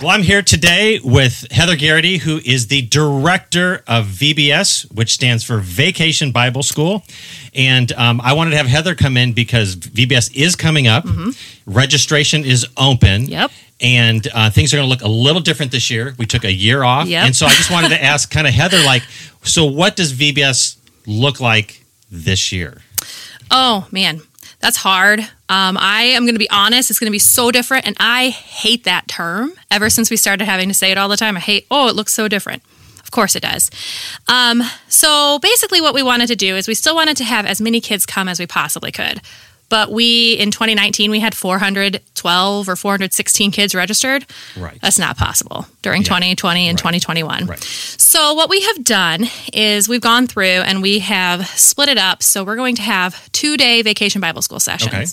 Well, I'm here today with Heather Garrity, who is the director of VBS, which stands for Vacation Bible School. And um, I wanted to have Heather come in because VBS is coming up. Registration is open. Mm-hmm. Yep. And uh, things are going to look a little different this year. We took a year off. Yep. And so I just wanted to ask kind of Heather, like, so what does VBS look like this year? Oh man, that's hard. Um, I am going to be honest; it's going to be so different, and I hate that term. Ever since we started having to say it all the time, I hate. Oh, it looks so different. Of course it does. Um, so basically, what we wanted to do is we still wanted to have as many kids come as we possibly could. But we in 2019 we had 412 or 416 kids registered. Right. That's not possible during Yeah. 2020 and Right. 2021. Right. So what we have done is we've gone through and we have split it up. So we're going to have two day vacation Bible school sessions. Okay.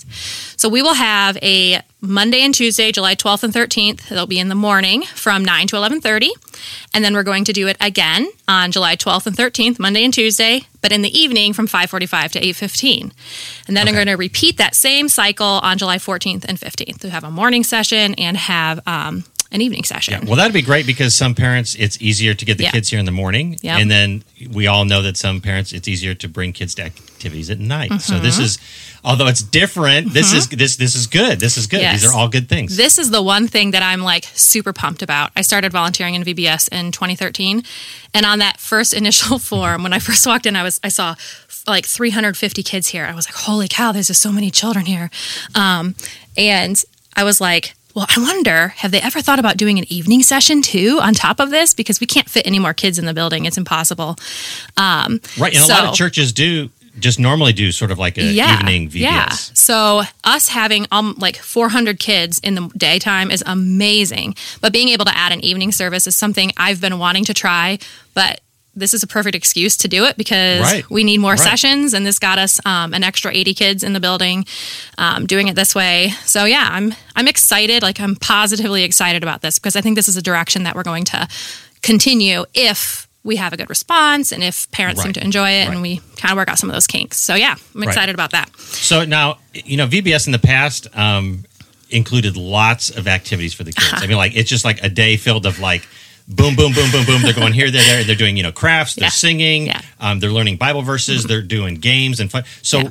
So we will have a Monday and Tuesday, July 12th and 13th. It'll be in the morning from 9 to 11:30, and then we're going to do it again on July 12th and 13th, Monday and Tuesday, but in the evening from 5:45 to 8:15. And then Okay. I'm going to repeat that same cycle on July 14th and 15th. To have a morning session and have um, an evening session. Yeah. Well, that'd be great because some parents, it's easier to get the Yeah. kids here in the morning. Yep. And then we all know that some parents, it's easier to bring kids to activities at night. So Mm-hmm. this is, although it's different, this is, this, this is good. This is good. Yes. These are all good things. This is the one thing that I'm like super pumped about. I started volunteering in VBS in 2013, and on that first initial form, when I first walked in, I was I saw like 350 kids here. I was like, holy cow, there's just so many children here, um, and I was like. Well, I wonder, have they ever thought about doing an evening session too on top of this? Because we can't fit any more kids in the building. It's impossible. Um, right. And a lot of churches do just normally do sort of like a evening VBS. yeah. So us having um like 400 kids in the daytime is amazing, but being able to add an evening service is something I've been wanting to try, but this is a perfect excuse to do it because Right. we need more Right. sessions, and this got us um, an extra 80 kids in the building um, doing it this way. So yeah, I'm I'm excited. Like I'm positively excited about this because I think this is a direction that we're going to continue if we have a good response and if parents seem to enjoy it Right. and we kind of work out some of those kinks. So yeah, I'm excited about that. So now, you know, VBS in the past um, included lots of activities for the kids. I mean, like it's just like a day filled of like boom, boom, boom, boom, boom. They're going here, they're there. They're doing you know crafts. They're Yeah. singing. Yeah. Um, they're learning Bible verses. They're doing games and fun. So, Yeah.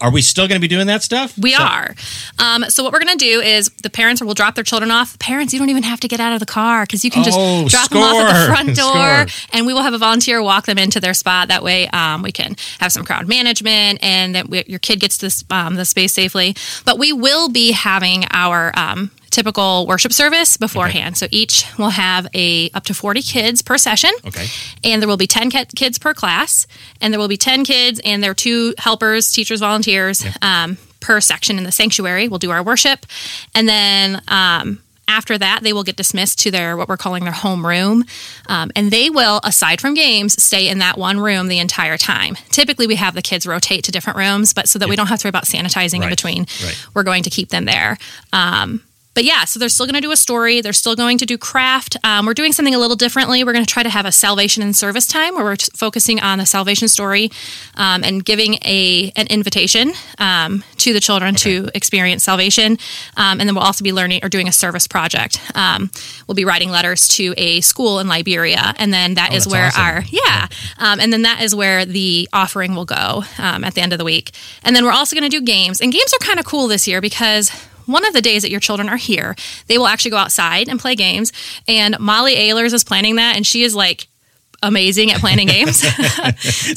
are we still going to be doing that stuff? We So- are. Um, so what we're going to do is the parents will drop their children off. Parents, you don't even have to get out of the car because you can just Oh, drop them off at the front door, Score. and we will have a volunteer walk them into their spot. That way, um, we can have some crowd management, and that we, your kid gets this um, the space safely. But we will be having our um, typical worship service beforehand. So each will have a up to forty kids per session. Okay. and there will be 10 kids per class. And there will be 10 kids and there are two helpers teachers volunteers um, per section in the sanctuary we'll do our worship. And then um, after that they will get dismissed to their what we're calling their home room. Um, and they will aside from games stay in that one room the entire time. Typically we have the kids rotate to different rooms but so that we don't have to worry about sanitizing in between Right. we're going to keep them there. Um, but yeah, so they're still going to do a story. They're still going to do craft. Um, we're doing something a little differently. We're going to try to have a salvation and service time where we're t- focusing on the salvation story um, and giving a an invitation um, to the children to experience salvation. Um, and then we'll also be learning or doing a service project. Um, we'll be writing letters to a school in Liberia, and then that is that's where awesome. our yeah, um, and then that is where the offering will go um, at the end of the week. And then we're also going to do games, and games are kind of cool this year because one of the days that your children are here, they will actually go outside and play games. And Molly Ehlers is planning that, and she is like amazing at planning games.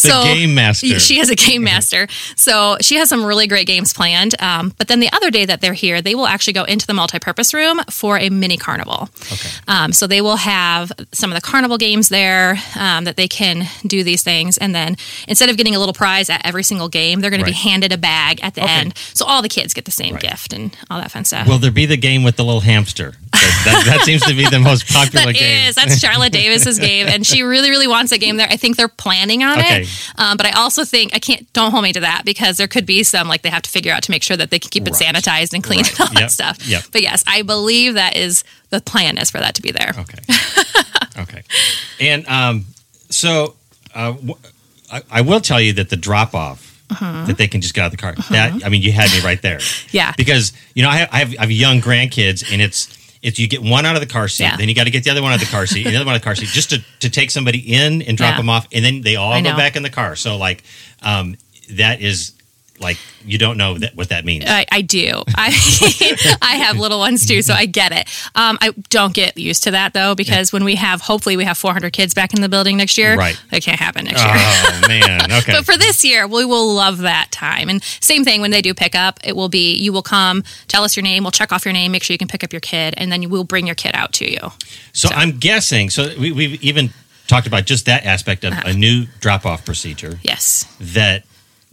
The game master. She is a game master. So she has some really great games planned. Um, but then the other day that they're here, they will actually go into the multi-purpose room for a mini carnival. Okay. Um, so they will have some of the carnival games there um, that they can do these things. And then instead of getting a little prize at every single game, they're going Right. to be handed a bag at the Okay. end. So all the kids get the same Right. gift and all that fun stuff. Will there be the game with the little hamster? That, that, seems to be the most popular That game. is. That's Charlotte Davis's game, and she really, really wants a game there. I think they're planning on Okay. it, um, but I also think I can't. Don't hold me to that because there could be some like they have to figure out to make sure that they can keep it Right. sanitized and clean Right. and all Yep. that stuff. Yep. But yes, I believe that is the plan is for that to be there. Okay. okay. And um, so uh, w- I, I will tell you that the drop off Uh-huh. that they can just get out of the car. That I mean, you had me right there. Yeah. Because you know I have, I have I have young grandkids, and it's It's you get one out of the car seat, Yeah. then you got to get the other one out of the car seat, the other one out of the car seat, just to, to take somebody in and drop Yeah. them off, and then they all I go know. back in the car. So like, um, that is like you don't know that, what that means. I, I do. I I have little ones too, so I get it. Um, I don't get used to that though, because when we have, hopefully, we have 400 kids back in the building next year. Right. That can't happen next year. oh man, okay. But for this year, we will love that time. And same thing when they do pick up, it will be you will come, tell us your name, we'll check off your name, make sure you can pick up your kid, and then we'll bring your kid out to you. So, I'm guessing. So we, we've even talked about just that aspect of Uh-huh. a new drop-off procedure Yes. that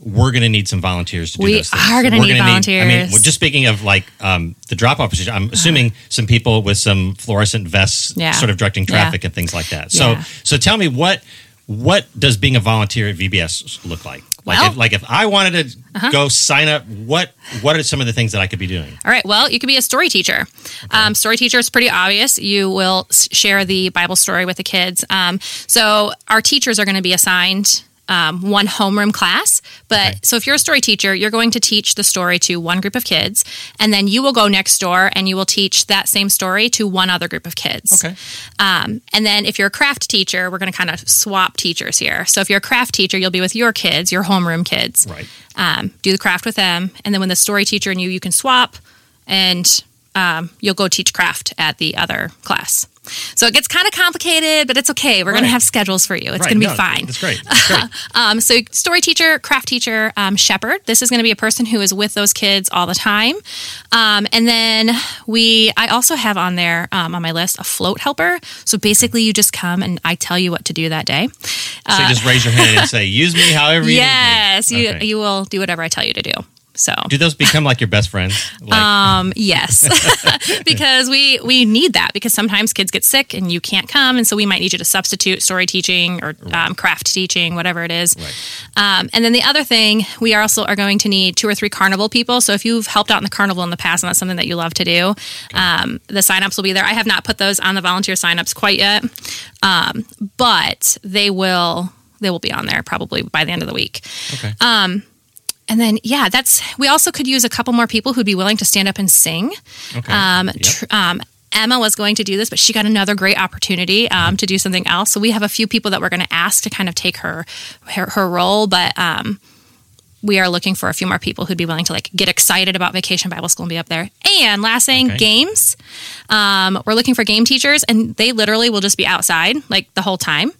we're going to need some volunteers to do We those things. are gonna We're need gonna I mean, just speaking of like um, the drop-off position, I'm assuming some people with some fluorescent vests, Yeah. sort of directing Yeah. traffic and things like that. So, Yeah. so tell me what what does being a volunteer at VBS look like? Like, Well- Uh-huh. if, like if I wanted to go sign up, what what are some of the things that I could be doing? All right. Well, you could be a story teacher. Um, story teacher is pretty obvious. You will share the Bible story with the kids. Um, so our teachers are going to be assigned. Um, one homeroom class, but Okay. so if you're a story teacher, you're going to teach the story to one group of kids, and then you will go next door and you will teach that same story to one other group of kids. Okay. Um, and then if you're a craft teacher, we're going to kind of swap teachers here. So if you're a craft teacher, you'll be with your kids, your homeroom kids Right. um, do the craft with them, and then when the story teacher and you, you can swap, and um, you'll go teach craft at the other class. So it gets kind of complicated, but it's okay. We're going to have schedules for you. It's Right. going to be No, fine. That's great. That's great. Um, so story teacher, craft teacher, um, shepherd. This is going to be a person who is with those kids all the time. Um, and then we, I also have on there um, on my list a float helper. So basically, you just come and I tell you what to do that day. so you just raise your hand and say, "Use me however you Yes, need me." you Okay. you will do whatever I tell you to do. So Do those become like your best friends? Like, Um, yes, because we we need that because sometimes kids get sick and you can't come, and so we might need you to substitute story teaching or um, craft teaching, whatever it is. Right. Um, and then the other thing, we are also are going to need two or three carnival people. So if you've helped out in the carnival in the past and that's something that you love to do, um, the signups will be there. I have not put those on the volunteer signups quite yet, um, but they will. They will be on there probably by the end of the week. okay. And then, yeah, that's. We also could use a couple more people who'd be willing to stand up and sing. okay. Um, Yep. tr- um, Emma was going to do this, but she got another great opportunity um, to do something else. So we have a few people that we're going to ask to kind of take her her, her role, but um, we are looking for a few more people who'd be willing to like get excited about Vacation Bible School and be up there. And last thing, Okay. games. Um, we're looking for game teachers, and they literally will just be outside like the whole time,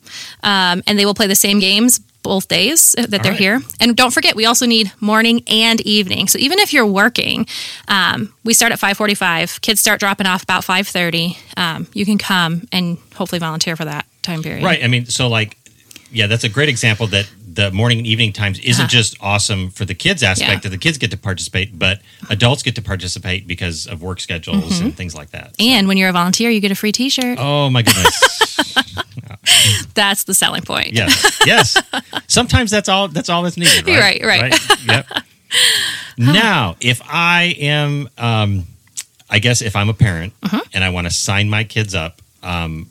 um, and they will play the same games both days that they're right. here. And don't forget, we also need morning and evening. So even if you're working, um, we start at 5:45. Kids start dropping off about 5:30. Um, you can come and hopefully volunteer for that time period. Right. I mean, so like, yeah, that's a great example that the morning and evening times isn't Uh-huh. just awesome for the kids aspect Yeah. that the kids get to participate, but adults get to participate because of work schedules Mm-hmm. and things like that. And when you're a volunteer, you get a free T-shirt. Oh my goodness. That's the selling point. yes. Yes. Sometimes that's all that's all that's needed. Right. Right, right. Yep. now, if I am um I guess if I'm a parent Uh-huh. and I want to sign my kids up, um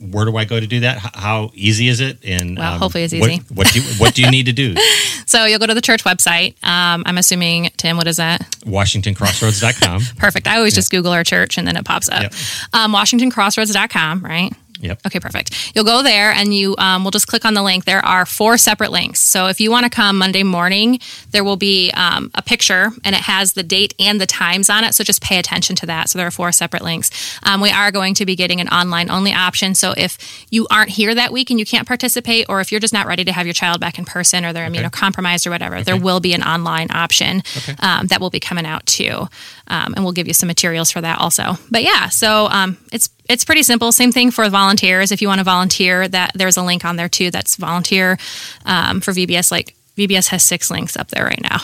where do I go to do that? How easy is it? And Well, um, hopefully it's easy. What, do you, what do you need to do? So you'll go to the church website. Um, I'm assuming Tim, what is that? WashingtonCrossroads.com. Perfect. I always just Google our church and then it pops up. Yep. Um, WashingtonCrossroads.com, right? Yep. Okay, perfect. You'll go there and you um, will just click on the link. There are four separate links. So if you want to come Monday morning, there will be um, a picture and it has the date and the times on it. So just pay attention to that. So there are four separate links. Um, we are going to be getting an online only option. So if you aren't here that week and you can't participate, or if you're just not ready to have your child back in person or they're immunocompromised or whatever, there will be an online option um, that will be coming out too. Um, and we'll give you some materials for that also. But yeah, so um, it's it's pretty simple. Same thing for volunteers. If you want to volunteer, that there's a link on there too. That's volunteer um, for VBS. Like VBS has six links up there right now.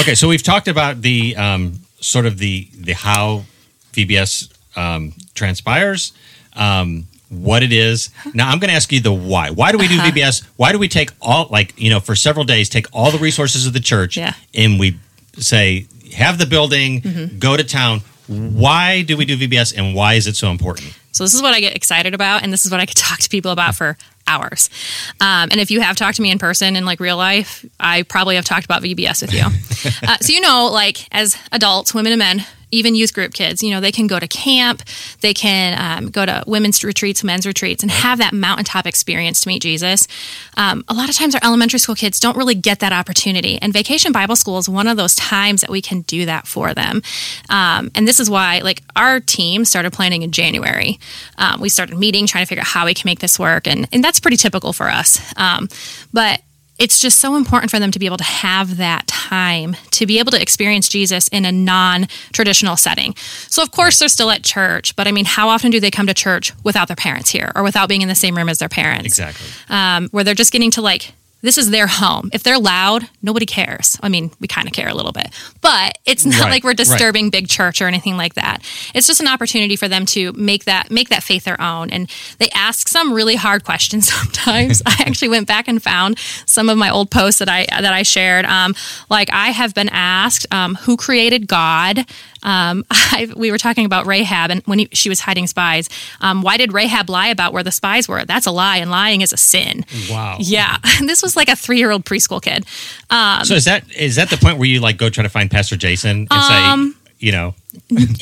Okay, so we've talked about the um, sort of the the how VBS um, transpires, um, what it is. Now I'm going to ask you the why. Why do we Uh-huh. do VBS? Why do we take all like you know for several days take all the resources of the church Yeah. and we say have the building, Mm-hmm. go to town. Why do we do VBS and why is it so important? So this is what I get excited about, and this is what I could talk to people about for hours. Um, and if you have talked to me in person in like real life, I probably have talked about VBS with you. uh, so you know, like as adults, women and men, even youth group kids. You know, they can go to camp, they can um, go to women's retreats, men's retreats, and have that mountaintop experience to meet Jesus. Um, a lot of times, our elementary school kids don't really get that opportunity, and Vacation Bible School is one of those times that we can do that for them. Um, and this is why, like, our team started planning in January. Um, we started meeting, trying to figure out how we can make this work, and and that's pretty typical for us. Um, but it's just so important for them to be able to have that time to be able to experience Jesus in a non traditional setting. So, of course, they're still at church, but I mean, how often do they come to church without their parents here or without being in the same room as their parents? Exactly. Um, where they're just getting to like, this is their home. If they're loud, nobody cares. I mean, we kind of care a little bit, but it's not Right, like we're right. disturbing big church or anything like that. It's just an opportunity for them to make that make that faith their own. And they ask some really hard questions sometimes. I actually went back and found some of my old posts that I that I shared. Um, like I have been asked, um, who created God? Um, I, we were talking about Rahab and when he, she was hiding spies. Um, why did Rahab lie about where the spies were? That's a lie, and lying is a sin. Wow. Yeah, this was like a three-year-old preschool kid. So is that is that the point where you like go try to find Pastor Jason and Um, say, you know,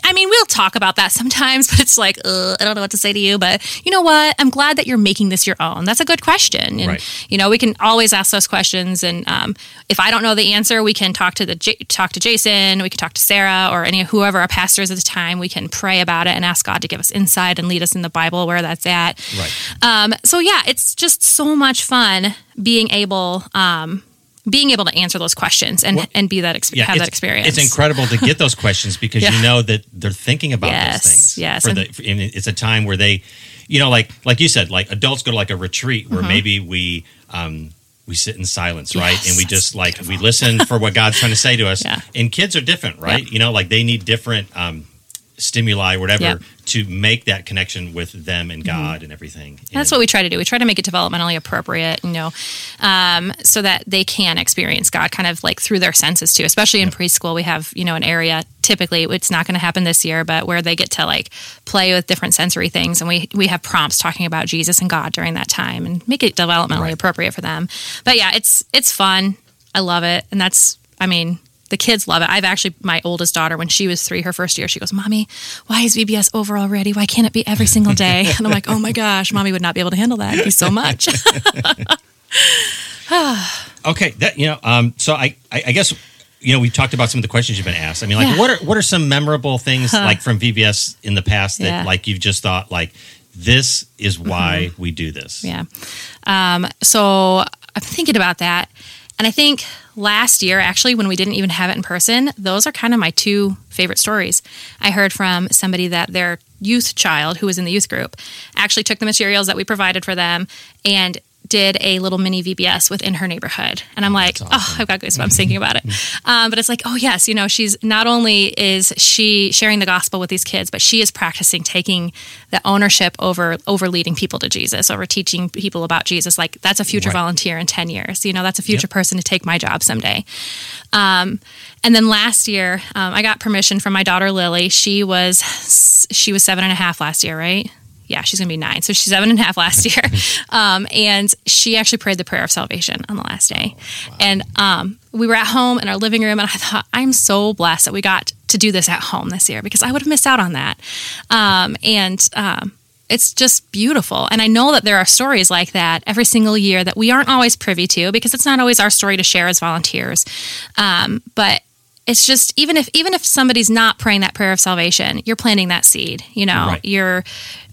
I mean, we'll talk about that sometimes, but it's like, I don't know what to say to you. But you know what? I'm glad that you're making this your own. That's a good question, and Right. you know, we can always ask those questions. And um, if I don't know the answer, we can talk to the J- talk to Jason. We can talk to Sarah or any whoever our pastors at the time. We can pray about it and ask God to give us insight and lead us in the Bible where that's at. right? Um, so yeah, it's just so much fun being able. Um, being able to answer those questions and, Well, and be that exp- have that experience. It's incredible to get those questions because Yeah. you know that they're thinking about Yes, those things. yes, For and- the, for- and it's a time where they, you know, like like you said, like adults go to like a retreat where maybe we um, we sit in silence, right, Mm-hmm. Yes, and we just like we listen for what God's trying to say to us. Yeah. And kids are different, right? You know, like they need different. Um, stimuli whatever Yep. Mm-hmm. to make that connection with them and god and everything That's what we try to do. We try to make it developmentally appropriate, you know, um, so that they can experience God kind of like through their senses too. Especially in preschool, we have you know an area. Typically, it's not going to happen this year, but where they get to like play with different sensory things, and we we have prompts talking about Jesus and God during that time, and make it developmentally Right. appropriate for them. But yeah, it's it's fun. I love it, and that's I mean. The kids love it. I've actually, my oldest daughter, when she was three, her first year, she goes, Mommy, why is VBS over already? Why can't it be every single day? And I'm like, Oh my gosh, Mommy would not be able to handle that. It'd be so much. Okay, that you know, um, so I, I, I guess you know we talked about some of the questions you've been asked. I mean, like Yeah. what are what are some memorable things like from VBS in the past that Yeah. like you've just thought like this is why we do this? Yeah. Um, so I'm thinking about that. And I think last year, actually, when we didn't even have it in person, those are kind of my two favorite stories. I heard from somebody that their youth child, who was in the youth group, actually took the materials that we provided for them and did a little mini VBS within her neighborhood. And I'm like, oh, I've got goosebumps thinking about it. Um, but it's like, oh, yes, you know, she's not only is she sharing the gospel with these kids, but she is practicing taking the ownership over over leading people to Jesus, over teaching people about Jesus. Like that's a future Right. volunteer in 10 years. You know, that's a future person to take my job someday. Um, and then last year, um, I got permission from my daughter Lily. She was she was seven and a half last year, right? Yeah, she's gonna be nine. So she's seven and a half last year, um, and she actually prayed the prayer of salvation on the last day. And um, we were at home in our living room, and I thought, I'm so blessed that we got to do this at home this year because I would have missed out on that. Um, and um, it's just beautiful. And I know that there are stories like that every single year that we aren't always privy to because it's not always our story to share as volunteers. Um, but it's just even if even if somebody's not praying that prayer of salvation, you're planting that seed. You know, Right. you're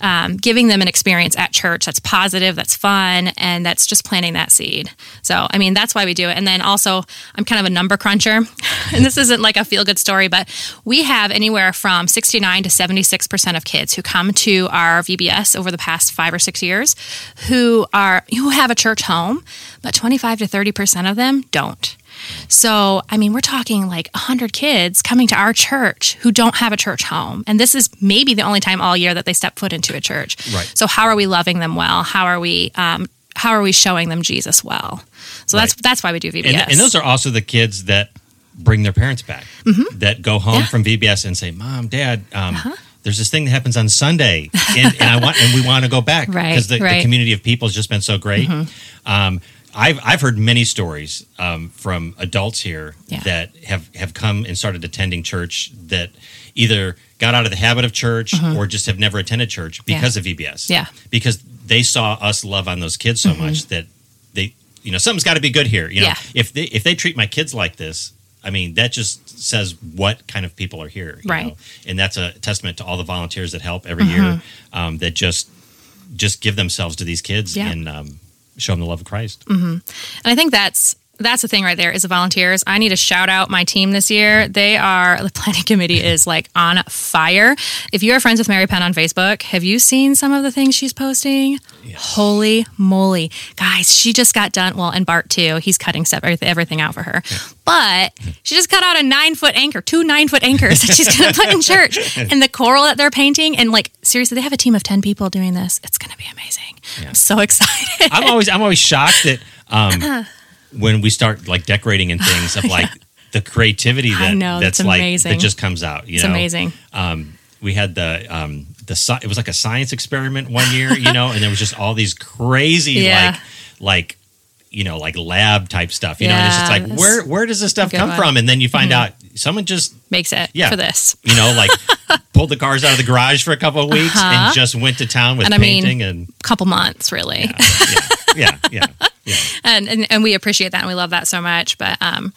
um, giving them an experience at church that's positive, that's fun, and that's just planting that seed. So, I mean, that's why we do it. And then also, I'm kind of a number cruncher, and this isn't like a feel good story, but we have anywhere from 69 to 76 percent of kids who come to our VBS over the past five or six years who are who have a church home, but 25 to 30 percent of them don't. So, I mean, we're talking like 100 kids coming to our church who don't have a church home. And this is maybe the only time all year that they step foot into a church. Right. So, how are we loving them well? How are we um, how are we showing them Jesus well? So that's Right. that's why we do VBS. And, and those are also the kids that bring their parents back, that go home Mm-hmm. Yeah. Uh-huh. from VBS and say, "Mom, Dad, um, there's this thing that happens on Sunday, and, and I want and we want to go back because the, the right. Mm-hmm. community of people has just been so great." Um, I've I've heard many stories um, from adults here Yeah. that have have come and started attending church that either got out of the habit of church or just have never attended church because of VBS. Mm-hmm. Yeah. Mm-hmm. because they saw us love on those kids so much that they, you know, something's got to be good here. You know, Yeah. if they if they treat my kids like this, I mean, that just says what kind of people are here, you Right. know? And that's a testament to all the volunteers that help every year um, that just just give themselves to these kids Yeah. and um, show them the love of Christ. Mm-hmm. And I think that's that's the thing right there is the volunteers. I need to shout out my team this year. They are the planning committee is like on fire. If you are friends with Mary Penn on Facebook, have you seen some of the things she's posting? Holy moly. Guys, she just got done. Well, and Bart too. He's cutting stuff, everything out for her. But she just cut out a nine foot anchor, two nine foot anchors that she's going to put in church. And the coral that they're painting. And like, seriously, they have a team of 10 people doing this. It's going to be amazing. I'm so excited. I'm always I'm always shocked that um, when we start like decorating and things of like the creativity that know, that's that's like amazing. that just comes out. You It's know, amazing. Um, we had the um, the sci- it was like a science experiment one year, you know, and there was just all these crazy Yeah. like like you know like lab type stuff. You know, and it's just like where where does this stuff come one. Mm-hmm. from? And then you find out someone just Makes it Yeah. for this. you know like pulled the cars out of the garage for a couple of weeks Uh-huh. and just went to town with And I mean, painting and a couple months really yeah yeah yeah. And, and and we appreciate that and we love that so much but um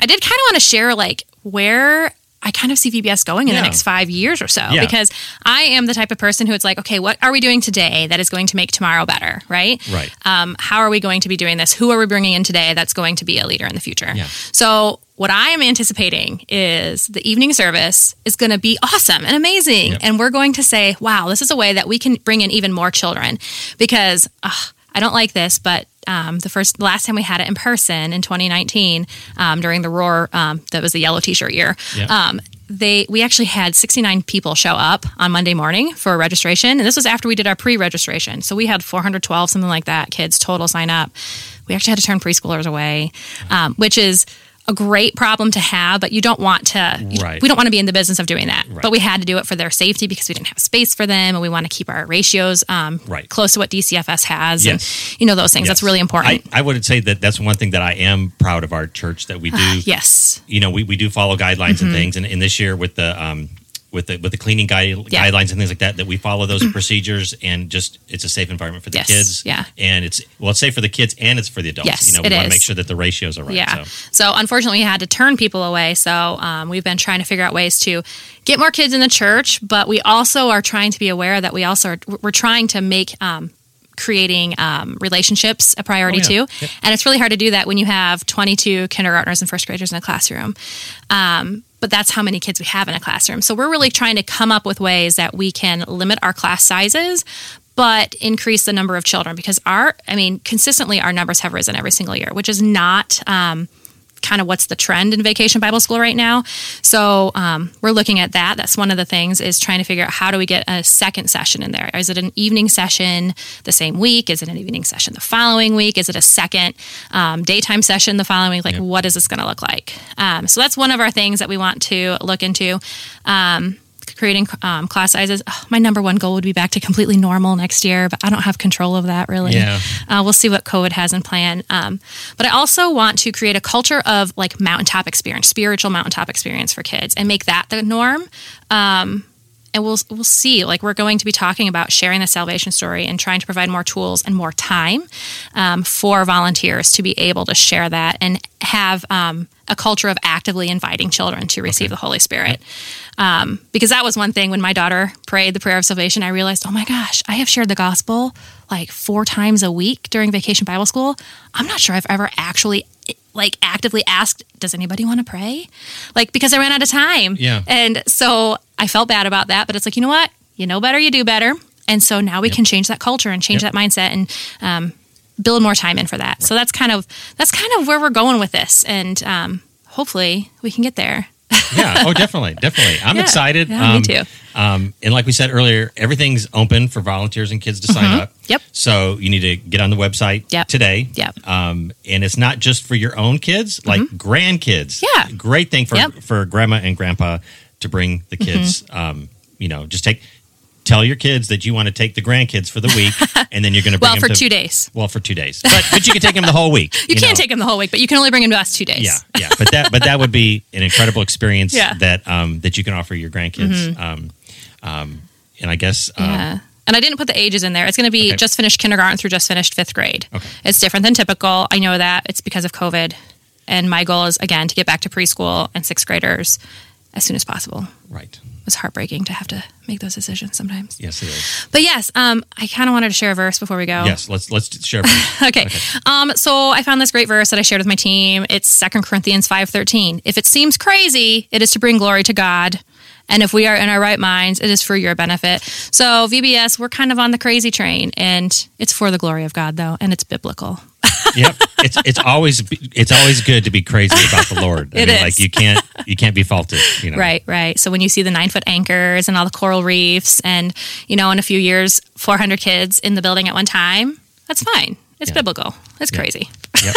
i did kind of want to share like where I kind of see VBS going in Yeah. the next five years or so Yeah. because I am the type of person who it's like, okay, what are we doing today that is going to make tomorrow better, right? Right. Um, how are we going to be doing this? Who are we bringing in today that's going to be a leader in the future? Yeah. So what I am anticipating is the evening service is going to be awesome and amazing, Yep. and we're going to say, wow, this is a way that we can bring in even more children because ugh, I don't like this, but um, the first last time we had it in person in 2019 um, during the roar um, that was the yellow t-shirt year. Yeah. um, they we actually had 69 people show up on monday morning for registration and this was after we did our pre-registration. So we had 412 something like that kids total sign up. We actually had to turn preschoolers away um, which is a great problem to have but you don't want to Right. we don't want to be in the business of doing that Right. but we had to do it for their safety because we didn't have space for them and we want to keep our ratios um, Right. close to what dcfs has Yes. and you know those things that's really important I, I would say that that's one thing that I am proud of our church that we do. yes You know, we, we do follow guidelines Mm-hmm. and things, and, and this year with the um with the with the cleaning guide, Yeah. guidelines and things like that, that we follow those procedures and just it's a safe environment for the Yes. kids. Yeah. and it's well, it's safe for the kids and it's for the adults. Yes, you know, we want to make sure that the ratios are right. Yeah. So. So. unfortunately, we had to turn people away. So um, we've been trying to figure out ways to get more kids in the church, but we also are trying to be aware that we also are, we're trying to make um, creating um, relationships a priority Oh, yeah. too. And it's really hard to do that when you have 22 kindergartners and first graders in a classroom. Um, but that's how many kids we have in a classroom. So we're really trying to come up with ways that we can limit our class sizes, but increase the number of children because our, I mean, consistently our numbers have risen every single year, which is not. Um, kind of what's the trend in vacation bible school right now. So um, we're looking at that. That's one of the things is trying to figure out how do we get a second session in there? Is it an evening session the same week? Is it an evening session the following week? Is it a second um, daytime session the following week? Like Yeah. what is this going to look like? Um, so that's one of our things that we want to look into. Um, creating um, class sizes oh, my number one goal would be back to completely normal next year but i don't have control of that really Yeah. uh, we'll see what COVID has in plan. Um, but I also want to create a culture of like mountaintop experience, spiritual mountaintop experience for kids, and make that the norm. Um, and we'll we'll see. Like we're going to be talking about sharing the salvation story and trying to provide more tools and more time um, for volunteers to be able to share that and have um, a culture of actively inviting children to receive the Holy Spirit. Um, because that was one thing when my daughter prayed the prayer of salvation, I realized, oh my gosh, I have shared the gospel like four times a week during vacation Bible school. I'm not sure I've ever actually like actively asked, does anybody want to pray? Like because I ran out of time. Yeah. And so I felt bad about that, but it's like, you know what? You know better, you do better. And so now we can change that culture and change Yep. that mindset and um, build more time in for that. So that's kind of that's kind of where we're going with this, and um, hopefully we can get there. yeah. Oh, definitely, definitely. I'm Yeah. excited. Yeah, me too. Um, and like we said earlier, everything's open for volunteers and kids to sign up. Yep. So you need to get on the website Yep. today. Yep. Um, and it's not just for your own kids, like grandkids. Mm-hmm. Yeah. Great thing for Yep. for grandma and grandpa to bring the Mm-hmm. kids. Um, you know, just take tell your kids that you want to take the grandkids for the week, and then you're going to bring Well, them for to, two days. Well, for two days, but but you can take them the whole week. You, can't know. take them the whole week, but you can only bring them to us two days. Yeah, yeah, but that but that would be an incredible experience Yeah. Mm-hmm. that um, that you can offer your grandkids. Um, um, and I guess um, Yeah. And I didn't put the ages in there. It's going to be Okay. just finished kindergarten through just finished fifth grade. Okay. It's different than typical. I know that. It's because of COVID. And my goal is, again, to get back to preschool and sixth graders as soon as possible. right. It was heartbreaking to have to make those decisions sometimes. Yes, it is. But yes, um, I kind of wanted to share a verse before we go. Yes, let's let's share. okay. Um, so I found this great verse that I shared with my team. It's Second Corinthians 5.13. If it seems crazy, it is to bring glory to God. And if we are in our right minds, it is for your benefit. So VBS, we're kind of on the crazy train and it's for the glory of God though, and it's biblical. Yep. It's it's always it's always good to be crazy about the Lord. I It mean, is. like you can't you can't be faulted. You know. Right, right. So when you see the nine foot anchors and all the coral reefs and, you know, in a few years, 400 kids in the building at one time, that's fine. It's Yeah. biblical. It's crazy. Yep.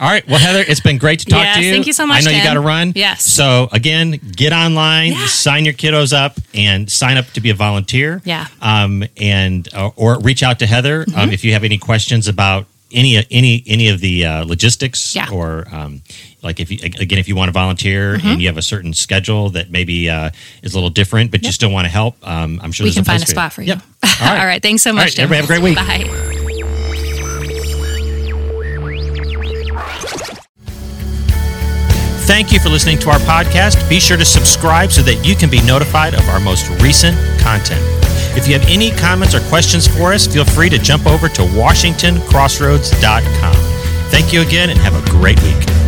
All right. Well, Heather, it's been great to talk Yes, to you. thank you so much, I know you got to run. Yes. So again, get online, Yeah. sign your kiddos up, and sign up to be a volunteer. Yeah. Um, and uh, or reach out to Heather Mm-hmm. um, if you have any questions about any any any of the uh, logistics Yeah. or um, like if you again if you want to volunteer Mm-hmm. and you have a certain schedule that maybe uh, is a little different but you still want to help um, i'm sure We can find a spot for you. Yep. all right All right. Thanks so much. right, Tim. everybody have a great week. Bye. Thank you for listening to our podcast. Be sure to subscribe so that you can be notified of our most recent content. If you have any comments or questions for us, feel free to jump over to WashingtonCrossroads.com. Thank you again and have a great week.